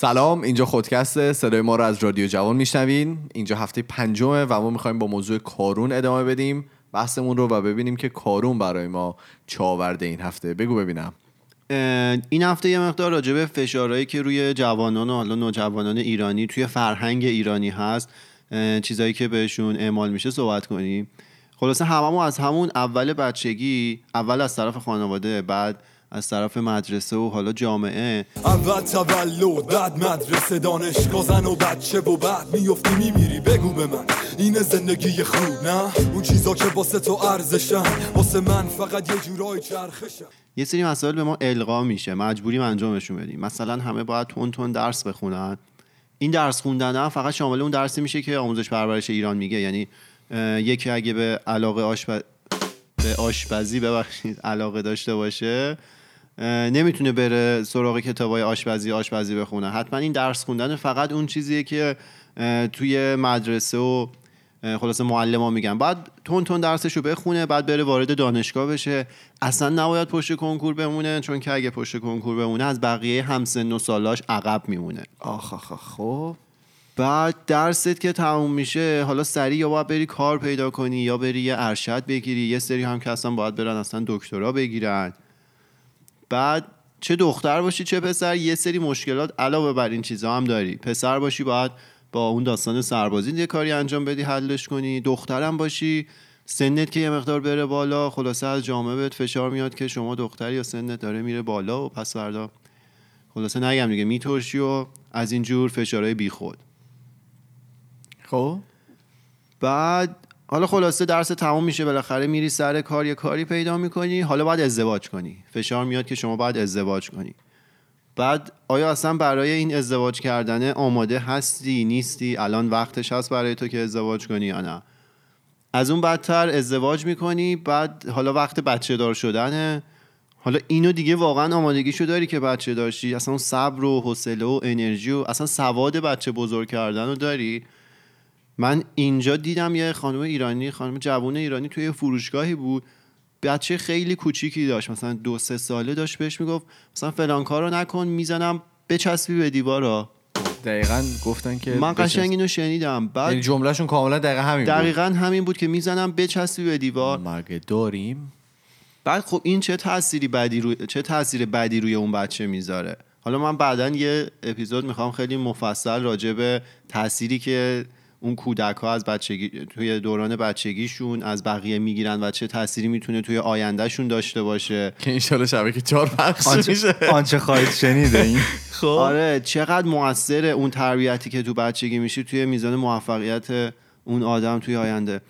سلام اینجا خودکسته صدای ما رو از رادیو جوان میشنوین. اینجا هفته پنجمه و ما می‌خوایم با موضوع کارون ادامه بدیم. بحثمون رو و ببینیم که کارون برای ما چه آورده این هفته. بگو ببینم. این هفته یه مقدار راجع به فشارهایی که روی جوانان و حالا نوجوانان ایرانی توی فرهنگ ایرانی هست چیزایی که بهشون اعمال میشه صحبت کنیم. خلاصه هممون از همون اول بچگی اول از طرف خانواده بعد از طرف مدرسه و حالا جامعه. اول تولد بعد مدرسه دانشگاه زن و بچه و بعد میفتی میمیری بگو به من. این زندگی خوب نه؟ اون چیزا که واسه تو ارزشن. واسه من فقط یه جورای چرخشن یه سری مسائل به ما القا میشه. مجبوریم انجامشون بدیم. مثلا همه باید تون تون درس بخونن. این درس خوندن فقط شامل اون درسی میشه که آموزش پرورش ایران میگه. یعنی یکی اگه به علاقه آشپ... به آشپزی ببخشید علاقه داشته باشه نمی‌تونه بره سراغ کتابای آشپزی آشپزی بخونه. حتما این درس خوندن فقط اون چیزیه که توی مدرسه و خلاصه معلم ها میگن. بعد تون تون درسش رو بخونه بعد بره وارد دانشگاه بشه. اصلا نباید پشت کنکور بمونه چون که اگه پشت کنکور بمونه از بقیه همسن و سالاش عقب میمونه. آخ آخ خب. بعد درست که تموم میشه حالا سریع یا باید بری کار پیدا کنی یا بری یه ارشد بگیری. یه سری هم که اصلا باید برن اصلا دکترا بگیرن. بعد چه دختر باشی چه پسر یه سری مشکلات علاوه بر این چیزها هم داری. پسر باشی باید با اون داستان سربازی یه کاری انجام بدی حلش کنی. دخترم باشی سنت که یه مقدار بره بالا خلاصه از جامعه بهت فشار میاد که شما دختری یا سنت داره میره بالا و پس فردا خلاصه نگم دیگه میترشی و از این جور فشارهای بیخود. خب؟ بعد حالا خلاصه درس تمام میشه بالاخره میری سر کار یه کاری پیدا می‌کنی. حالا باید ازدواج کنی. فشار میاد که شما باید ازدواج کنی. بعد آیا اصلا برای این ازدواج کردن آماده هستی؟ نیستی؟ الان وقتش هست برای تو که ازدواج کنی یا نه؟ از اون بدتر ازدواج می‌کنی بعد حالا وقت بچه دار شدنه. حالا اینو دیگه واقعا آمادگیشو داری که بچه داشتی. اصلا صبر و حوصله و انرژی و اصلا سواد بچه بزرگ کردن رو داری. من اینجا دیدم یه خانم ایرانی خانم جوان ایرانی توی فروشگاهی بود. بچه خیلی کوچیکی داشت مثلا دو سه ساله داشت بهش می‌گفت مثلا فلان کارو نکن می‌زنم بچسبی به دیوارا. دقیقا گفتن که من قشنگ اینو شنیدم. بعد یعنی جملهشون کاملا دقیقا همین دقیقا همین بود که می‌زنم بچسبی به دیوار. مگه داریم. بعد خب این چه تأثیری بدی روی چه تأثیر بدی روی اون بچه می‌ذاره؟ حالا من بعدا یه اپیزود می‌خوام خیلی مفصل راجع به تأثیری که اون کودک ها از بچگی توی دوران بچگیشون از بقیه می‌گیرن و چه تأثیری می‌تونه توی آیندهشون داشته باشه. که انشالله شبکه چهار پخش میشه. آنچه خواهید شنیده این. خب. آره چقدر موثره اون تربیتی که تو بچگی میشی توی میزان موفقیت اون آدم توی آینده.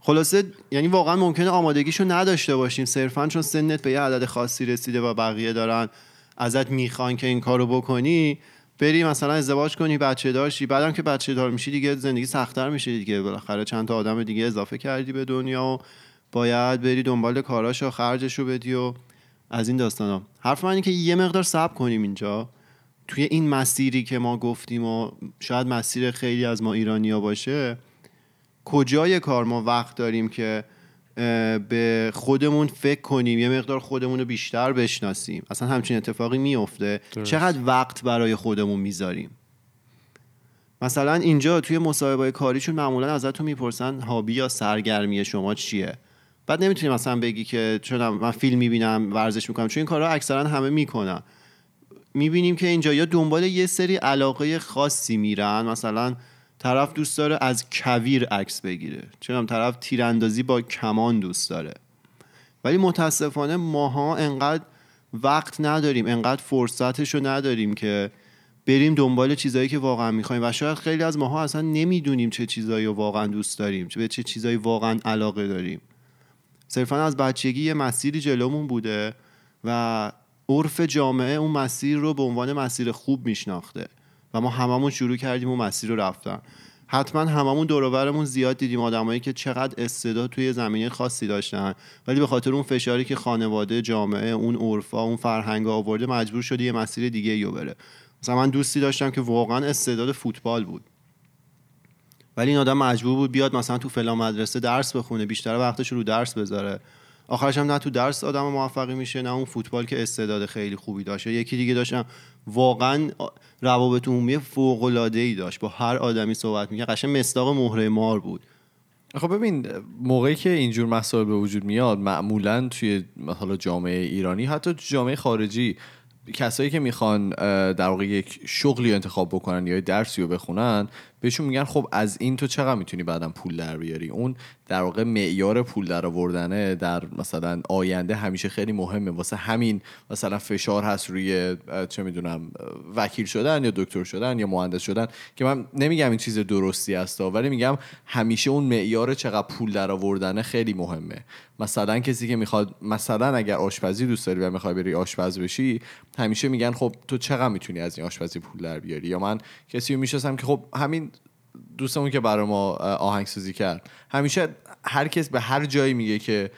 خلاصه یعنی واقعا ممکنه آمادگیشو نداشته باشیم صرفا چون سنت به یه عدد خاصی رسیده و بقیه دارن ازت می‌خوان که این کارو بکنی. بری مثلا ازدواج کنی بچه داشتی بعدم که بچه دار میشی دیگه زندگی سختتر میشه دیگه. بالاخره چند تا آدم دیگه اضافه کردی به دنیا و باید بری دنبال کاراش و خرجش رو بدی و از این داستان ها حرف من که یه مقدار صبر کنیم اینجا. توی این مسیری که ما گفتیم و شاید مسیر خیلی از ما ایرانیا باشه کجای کار ما وقت داریم که به خودمون فکر کنیم یه مقدار خودمون رو بیشتر بشناسیم. اصلا همچین اتفاقی میفته چقدر وقت برای خودمون می‌ذاریم؟ مثلا اینجا توی مصاحبه کاریشون معمولا ازتون می‌پرسن هابی یا سرگرمی شما چیه؟ بعد نمی‌تونی مثلا بگی که چون من فیلم می‌بینم ورزش می‌کنم چون این کارا اکثرا همه می‌کنن. می‌بینیم که اینجا یا دنبال یه سری علاقه خاصی میرن مثلا طرف دوست داره از کویر عکس بگیره. چون طرف تیراندازی با کمان دوست داره. ولی متاسفانه ماها انقدر وقت نداریم انقدر فرصتش رو نداریم که بریم دنبال چیزایی که واقعا می‌خوایم. و شاید خیلی از ماها اصلا نمی‌دونیم چه چیزایی رو واقعا دوست داریم به چه چیزایی واقعا علاقه داریم. صرفا از بچگی یه مسیری جلومون بوده و عرف جامعه اون مسیر رو به عنوان مسیر خوب میشناخته. و ما هممون شروع کردیم اون مسیر رو رفتن. حتما هممون دور زیاد دیدیم آدمایی که چقدر استعداد توی زمینه خاصی داشتن. ولی به خاطر اون فشاری که خانواده جامعه اون عرفا اون فرهنگ آورده مجبور شده یه مسیر دیگه یو بره. مثلا من دوستی داشتم که واقعا استعداد فوتبال بود. ولی این آدم مجبور بود بیاد مثلا تو فلان مدرسه درس بخونه بیشتر وقتش رو درس بذاره. آخرش هم نه تو درس آدم موفقی میشه نه اون فوتبال که استعداد خیلی خوبی داشته یکی دیگه داشتم واقعا روابط عمومی فوق العاده ای داشت. با هر آدمی صحبت می‌کرد قشنگ مصداق مهره مار بود. خب ببین موقعی که اینجور مسائل به وجود میاد معمولا توی مثلا جامعه ایرانی حتی تو جامعه خارجی کسایی که می‌خوان در واقع یک شغلی انتخاب بکنن یا درسی رو بخونن بهشون میگن خب از این تو چقدر می‌تونی بعدم پول در بیاری؟ اون در واقع معیار پول در آوردنه در مثلا آینده همیشه خیلی مهمه. واسه همین مثلا فشار هست روی چه می‌دونم وکیل شدن یا دکتر شدن یا مهندس شدن که من نمیگم این چیز درستی است ولی میگم همیشه اون معیار چقدر پول در آوردنه خیلی مهمه. مثلا کسی که می‌خواد مثلا اگر آشپزی دوست داری و می‌خوای بری آشپز بشی همیشه میگن خب تو چقدر می‌تونی از این آشپزی پول در بیاری؟ یا من کسی رو که خب همین دوستمون که برای ما آهنگسازی کرد. همیشه هر کس به هر جایی میگه که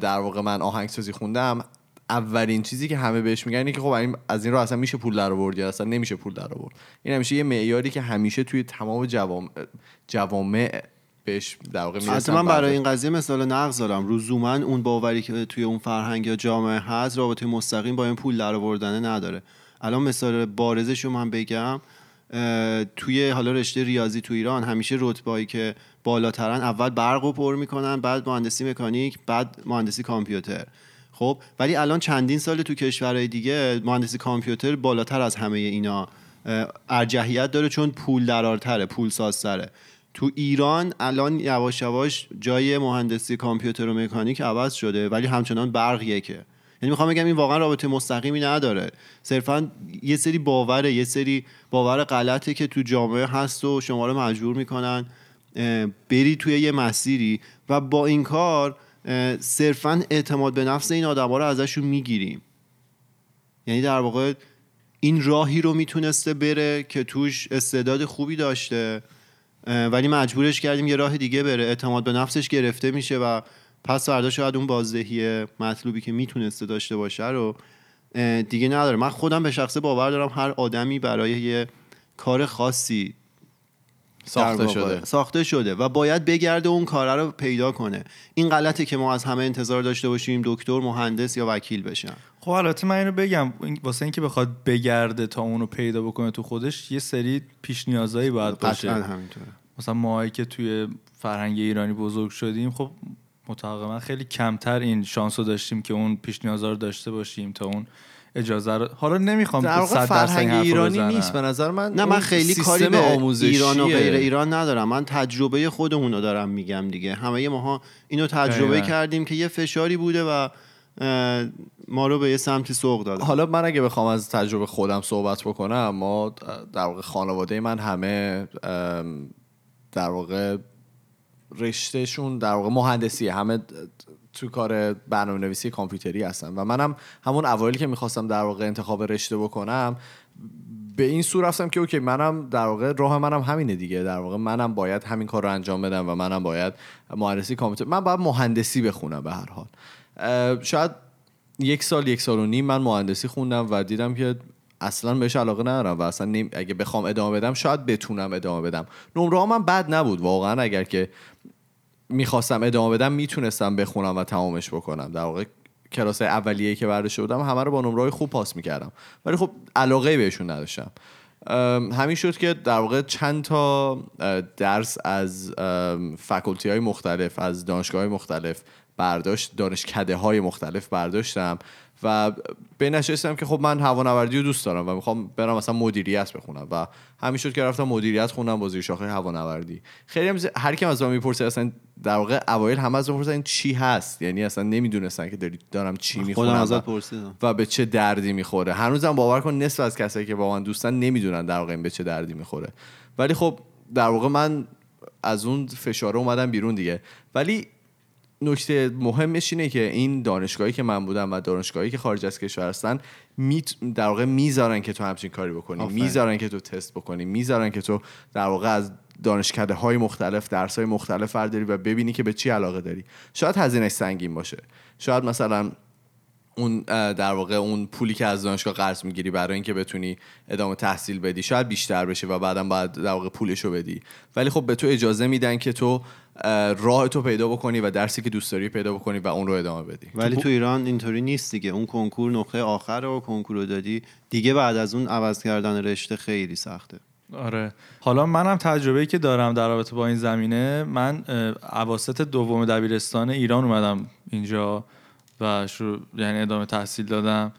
در واقع من آهنگسازی خوندم اولین چیزی که همه بهش میگن اینه که خب از این رو اصلا میشه پول در آورد یا اصلا نمیشه پول در آورد. این همیشه یه معیاری که همیشه توی تمام جوام... جوامع بهش در واقع می‌رسن. من برای. این قضیه مثال نقض دارم. لزوما اون باوری که توی اون فرهنگ یا جامعه هست رابطه مستقیم با این پول در آوردنه نداره. الان مثال بارزش رو من بگم. توی حالا رشته ریاضی تو ایران همیشه رتبه‌ای که بالاترن اول برق رو پر می‌کنن بعد مهندسی مکانیک بعد مهندسی کامپیوتر. خب ولی الان چندین سال تو کشورهای دیگه مهندسی کامپیوتر بالاتر از همه اینا ارجحیت داره چون پول درارتره پول سازتره. تو ایران الان یواش یواش جای مهندسی کامپیوتر و مکانیک عوض شده ولی همچنان برق یکه. یعنی می‌خوام بگم این واقعا رابطه مستقیمی نداره. صرفا یه سری باوره یه سری باور غلطه که تو جامعه هست و شما رو مجبور می‌کنن بری توی یه مسیری و با این کار صرفا اعتماد به نفس این آدما رو ازشون می‌گیریم. یعنی در واقع این راهی رو می‌تونسته بره که توش استعداد خوبی داشته ولی مجبورش کردیم یه راه دیگه بره. اعتماد به نفسش گرفته میشه و پس فردا شاید اون بازدهی مطلوبی که می‌تونسته داشته باشه رو دیگه نداره. من خودم به شخصه باور دارم هر آدمی برای یه کار خاصی ساخته شده. ساخته شده و باید بگرده اون کاره رو پیدا کنه. این غلطه که ما از همه انتظار داشته باشیم دکتر مهندس یا وکیل بشن. خب البته من اینو بگم واسه اینکه بخواد بگرده تا اونو پیدا بکنه تو خودش یه سری پیش نیازایی باید باشه. همینطوره. مثلا ماهایی که توی فرهنگ ایرانی بزرگ شدیم خب متقابلا خیلی کمتر این شانس رو داشتیم که اون پیش نیازا رو داشته باشیم تا اون اجازه رو حالا نمی‌خوام در واقع 100 درصد این فرهنگ ایرانی بزنم. نیست به نظر من نه من خیلی کاری به آموزشیه. ایران و غیر ایران ندارم من تجربه خودمون رو دارم میگم دیگه همه ماها اینو تجربه. کردیم که یه فشاری بوده و ما رو به یه سمتی سوق داده حالا من اگه بخوام از تجربه خودم صحبت بکنم ما در واقع خانواده من همه در واقع رشتهشون در واقع مهندسیه. همه تو کار برنامه نویسی کامپیوتری هستن. و منم همون اوایل که می‌خواستم در واقع انتخاب رشته بکنم به این سو رفتم که اوکی منم در واقع راه منم همینه دیگه. در واقع منم باید همین کار رو انجام بدم و منم باید مهندسی کامپیوتر من باید مهندسی بخونم به هر حال. شاید یک سال یک سال و نیم من مهندسی خوندم و دیدم که اصلا بهش علاقه ندارم و اصلا نیم- اگه بخوام ادامه بدم شاید بتونم ادامه بدم. نمره من بد نبود واقعا. اگر که می‌خواستم ادامه بدم می‌تونستم بخونم و تمامش بکنم. در واقع کلاس اولیه که برداشته بودم همه رو با نمره خوب پاس می‌کردم. ولی خب علاقه بهشون نداشتم. همین شد که در واقع چند تا درس از فکلتی های مختلف از دانشگاه های مختلف برداشت دانشکده های مختلف برداشتم و به نشستم که خب من هوانوردی رو دوست دارم و می‌خوام برم مثلا مدیریت بخونم و همین شد که رفتم مدیریت خوندم با زیر شاخه هوانوردی. خیلی هم هر کی از من می‌پرسه اصلا در واقع اوایل همه از من می‌پرسن چی هست؟ یعنی اصلا نمی‌دونستن که داری دارم چی می‌خونم پرسیدم. و به چه دردی می‌خوره. هنوزم باور کن نصف از کسایی که با من دوستن نمی‌دونن در واقع این به چه دردی می‌خوره. ولی خب در واقع من از اون فشاره اومدم بیرون دیگه. ولی نکته مهمش اینه که این دانشگاهی که من بودم و دانشگاهی که خارج از کشور هستن میت در واقع می‌ذارن که تو همچین کاری بکنی. می‌ذارن که تو تست بکنی. می‌ذارن که تو در واقع از دانشکده های مختلف درس های مختلف برداری و ببینی که به چی علاقه داری. شاید هزینهش سنگین باشه. شاید مثلا اون در واقع اون پولی که از دانشگاه قرض می‌گیری برای اینکه بتونی ادامه تحصیل بدی شاید بیشتر بشه و بعدم باید در واقع پولشو بدی. ولی خب به تو اجازه میدن که تو اه، راه تو پیدا بکنی و درسی که دوست داری پیدا بکنی و اون رو ادامه بدی. ولی تو ایران اینطوری نیست دیگه. اون کنکور نقطه آخر و کنکور رو دادی. دیگه بعد از اون عوض کردن رشته خیلی سخته. آره. حالا منم تجربه‌ای که دارم در رابطه با این زمینه من اواسط دوم دبیرستان ایران اومدم اینجا. و شروع یعنی ادامه تحصیل دادم.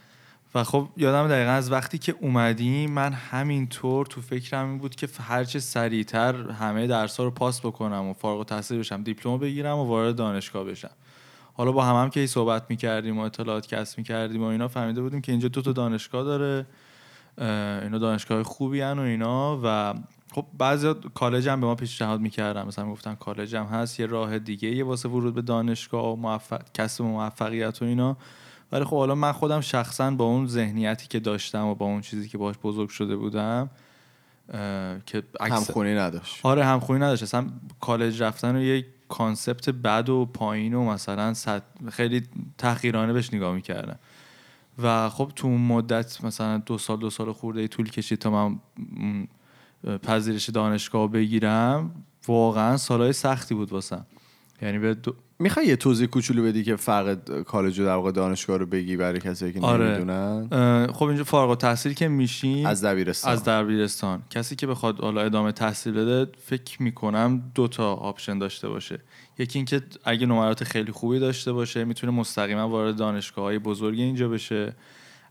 و خب یادم دقیقا از وقتی که اومدیم من همینطور تو فکرم این بود که هرچه سریعتر همه درس‌ها رو پاس بکنم و فارغ التحصیل بشم دیپلم بگیرم و وارد دانشگاه بشم. حالا با هم هم که صحبت می‌کردیم و اطلاعات کسب می‌کردیم و اینا فهمیده بودیم که اینجا دو تا دانشگاه داره اینا دانشگاه خوبی هن و اینا و خب بعضی کالج هم به ما پیشنهاد می‌کردن. مثلا گفتن کالج هم هست یه راه دیگه یه واسه ورود به دانشگاه و موفق... کسب موفقیت و اینا. ولی خب حالا من خودم شخصا با اون ذهنیتی که داشتم و با اون چیزی که باش بزرگ شده بودم که اکثر- همخونی نداشت. آره همخونی نداشت. اصلا کالج رفتن رو یک concept بد و پایین و مثلا صد- خیلی تحقیرانه بهش نگاه می‌کردم و خب تو اون مدت مثلا دو سال دو سال خورده ای طول کشید تا من پذیرش دانشگاه بگیرم واقعا سالهای سختی بود واسم. یعنی به دو... می‌خوای یه توضیح کوچولو بدی که فرق کالج و در واقع دانشگاه رو بگی برای کسایی که آره. نمی‌دونن؟ خب اینجا فارغ التحصیل که میشیم از دبیرستان. از دبیرستان. کسی که بخواد حالا ادامه تحصیل بده فکر می‌کنم دو تا option داشته باشه. یکی اینکه اگه نمرات خیلی خوبی داشته باشه می‌تونه مستقیما وارد دانشگاه های بزرگ اینجا بشه.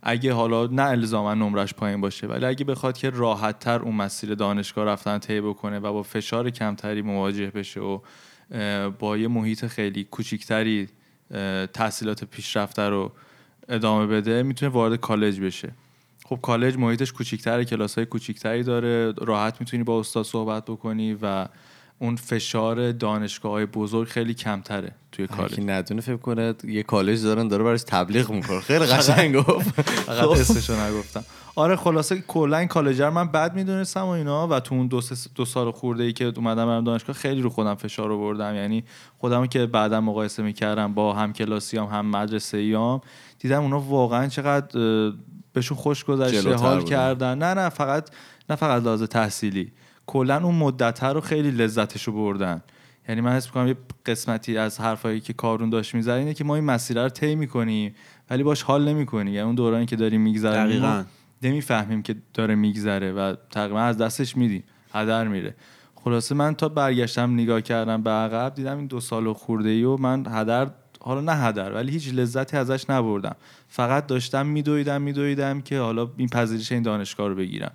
اگه حالا نه الزاما نمرش پایین باشه ولی اگه بخواد که راحت تر اون مسیر دانشگاه رفتن طی بکنه و با فشار کمتری مواجه بشه و با یه محیط خیلی کوچیکتری تحصیلات پیشرفته رو ادامه بده می‌تونه وارد کالج بشه. خب کالج محیطش کوچیک‌تره کلاس های کوچیکتری داره راحت می‌تونی با استاد صحبت بکنی و اون فشار دانشگاه های بزرگ خیلی کمتره توی کالج. ندونه فکر کنه یه کالج دارن داره براش تبلیغ می‌کنه. خیلی قشنگ گفت. فقط اسمشو نگفتم. آره خلاصه کلا این کالج رو من بد می‌دونستم و اینا و تو اون دو, دو سال خورده ای که اومدم برم دانشگاه خیلی رو خودم فشار آوردم. یعنی خودم که بعدا مقایسه می‌کردم با هم کلاسیام هم مدرسه ایام دیدم اونا واقعا چقدر بهشون خوش گذشته حال بودن. کردن. نه نه فقط نه فقط لحاظ تحصیلی. کلا اون مدت رو خیلی لذتش رو بردن. یعنی من حس می‌کنم یه قسمتی از حرفایی که کارون داشت می‌زنه اینه که ما این مسیر رو طی می‌کنیم ولی باش حال نمی‌کنیم. یعنی اون دورانی که داریم میگذره دقیقاً. نمی‌فهمیم که داره میگذره و تقریبا از دستش میدیم. هدر میره. خلاصه من تا برگشتم نگاه کردم به عقب دیدم این دو سال و خورده ای و من هدر حالا نه هدر ولی هیچ لذتی ازش نبردم. فقط داشتم میدویدم میدویدم که حالا این پذیرش این دانشگاه رو بگیرم.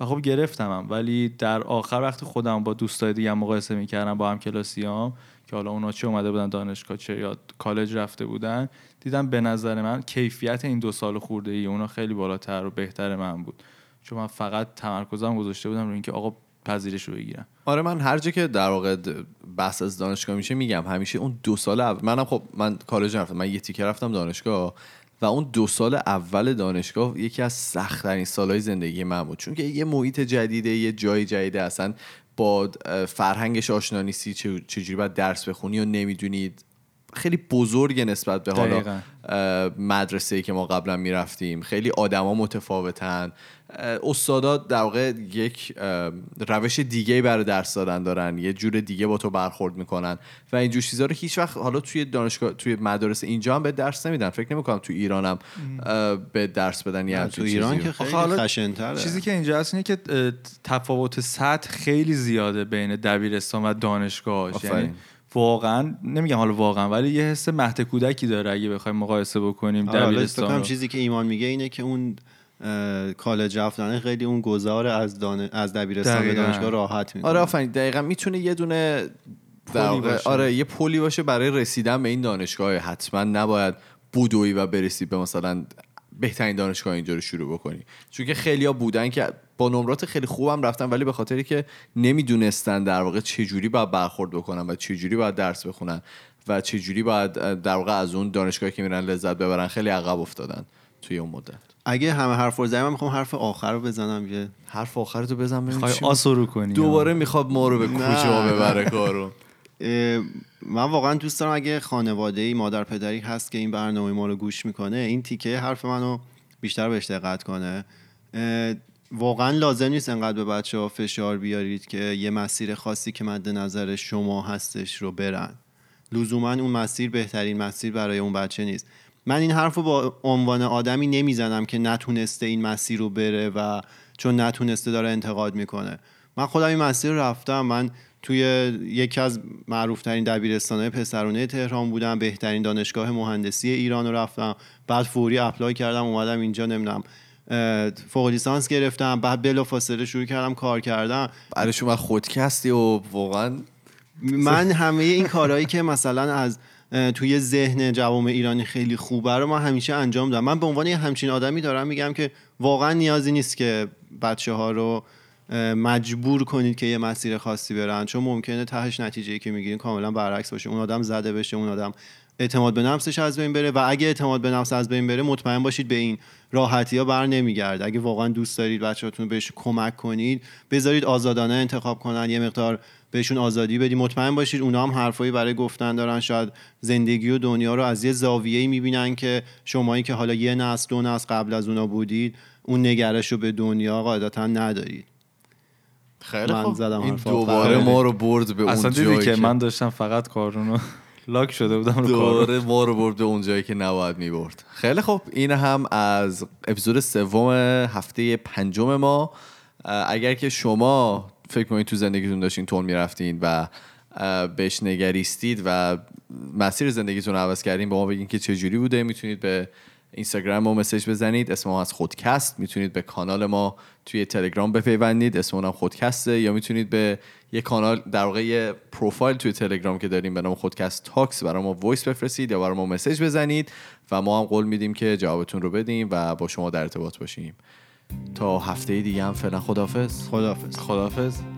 و خب گرفتمم. ولی در آخر وقت خودم با دوستای دیگه مقایسه می‌کردم با هم کلاسیام که حالا اونا چه اومده بودن دانشگاه چه یا کالج رفته بودن دیدم به نظر من کیفیت این دو سال خورده ای اونا خیلی بالاتر و بهتر من بود. چون من فقط تمرکزم گذاشته بودم روی اینکه آقا پذیرش رو بگیرم. آره من هر جا که در واقع بحث از دانشگاه میشه میگم. همیشه اون دو سال اول منم خب من کالج رفتم. من یه تیکه رفتم دانشگاه. و اون دو سال اول دانشگاه یکی از سختترین سالهای زندگی من بود. چون که یه محیط جدیده یه جای جدیده اصلا با فرهنگش آشنا نیستی چجوری باید درس بخونی و نمی‌دونید. خیلی بزرگ نسبت به حالا. مدرسه ای که ما قبلا می‌رفتیم. خیلی آدما متفاوتن. استادا در واقع یک روش دیگه برای درس دادن دارن. یه جور دیگه با تو برخورد می‌کنن. و اینجور چیزا رو هیچ وقت حالا توی دانشگاه توی مدارس اینجا هم به درس نمیدن. فکر نمی‌کنم تو ایرانم به درس بدن همچین تو ایران چیزی. که. خیلی خشن‌تره. چیزی که اینجا هست اینه که تفاوت سطح خیلی زیاده بین دبیرستان و دانشگاهش آفرین. یعنی واقعا نمیگم حالا واقعا ولی یه حس مهد کودکی داره اگه بخوایم مقایسه بکنیم آره، دبیرستان. چیزی که ایمان میگه اینه که اون کالج رفتن خیلی اون گذار از دان... از دبیرستان به. دانشگاه راحت می‌کنه آره آفرین دقیقا می‌تونه یه دونه. آره یه پلی باشه برای رسیدن به این دانشگاه حتما نباید بدوی و برسی به مثلا بهترین دانشگاه اینجا رو شروع بکنی چون که خیلیا بودن که با نمرات خیلی خوبم رفتن ولی به خاطری که نمی‌دونستن در واقع چه جوری باید برخورد بکنن و چه جوری باید درس بخونن و چه جوری باید در واقع از اون دانشگاهی که میرن لذت ببرن خیلی عقب افتادن توی اون مدت. اگه همه حرف رو زدیم من می‌خوام حرف آخر رو بزنم یه حرف آخرتو بزن ببینیم می‌خوای چی آسو رو کنی؟ دوباره می‌خواد ما رو به کجا. ببره کارو. من واقعا دوست دارم اگه خانواده ای مادر پدری هست که این برنامه ما رو گوش می‌کنه این تیکه حرف منو بیشتر بهش دقت کنه. واقعا لازم نیست انقدر به بچه ها فشار بیارید که یه مسیر خاصی که مد نظر شما هستش رو برن. لزوما اون مسیر بهترین مسیر برای اون بچه نیست. من این حرف رو با عنوان آدمی نمی‌زنم که نتونسته این مسیر رو بره و چون نتونسته داره انتقاد می‌کنه. من خودم این مسیر رفتم. من توی یکی از معروفترین دبیرستانهای پسرونه تهران بودم. بهترین دانشگاه مهندسی ایران رو رفتم. بعد فوری اپلای کردم. اومدم اینجا. نمی‌دونم. فوق لیسانس گرفتم بعد بلافاصله شروع کردم کار کردن. برای شما خودکستی و واقعا من همه این کارهایی که مثلا از توی ذهن جوام ایرانی خیلی خوبه رو من همیشه انجام دادم. من به عنوان یه همچین آدمی دارم میگم که واقعا نیازی نیست که بچه ها رو مجبور کنید که یه مسیر خاصی برن چون ممکنه تهش نتیجه که می‌گیرین کاملا برعکس باشه. اون آدم زده بشه اون آدم اعتماد به نفسش از بین بره و اگه اعتماد به نفس از بین بره مطمئن باشید به این راحتی ها بر نمیگرد اگه واقعا دوست دارید بچه‌هاتون رو بهش کمک کنید بذارید آزادانه انتخاب کنن یه مقدار بهشون آزادی بدید. مطمئن باشید اونا هم حرفایی برای گفتن دارن. شاید زندگی و دنیا رو از یه زاویه‌ای می‌بینن که شمایی که حالا یه نسل دو نسل قبل از اونا بودید اون نگرش رو به دنیا قاعدتا ندارید. خیلی من خوب. زدم این دوباره آخر. ما رو برد به اون اصلا دیدی جایی که من داشتم فقط کارونو لاک شده بودم رو دوباره ما رو برد به اون جایی که نباید می‌برد خیلی خوب این هم از اپیزود سوم هفته پنجم ما. اگر که شما فکر کنید تو زندگیتون داشتین تون می‌رفتین و بهش نگریستید و مسیر زندگیتون رو عوض کردین به ما بگین که چه جوری بوده می‌تونید به اینستاگرام ما message بزنید. اسم ما از خودکست. می‌تونید به کانال ما توی تلگرام بپیوندید. اسم اونم خودکسته. یا می‌تونید به یه کانال در واقع یه پروفایل توی تلگرام که داریم به نام خودکست talks برای ما voice بفرستید یا برای ما message بزنید و ما هم قول میدیم که جوابتون رو بدیم و با شما در ارتباط باشیم. تا هفته دیگه هم فعلا خدافظ خداحافظ. خداحافظ.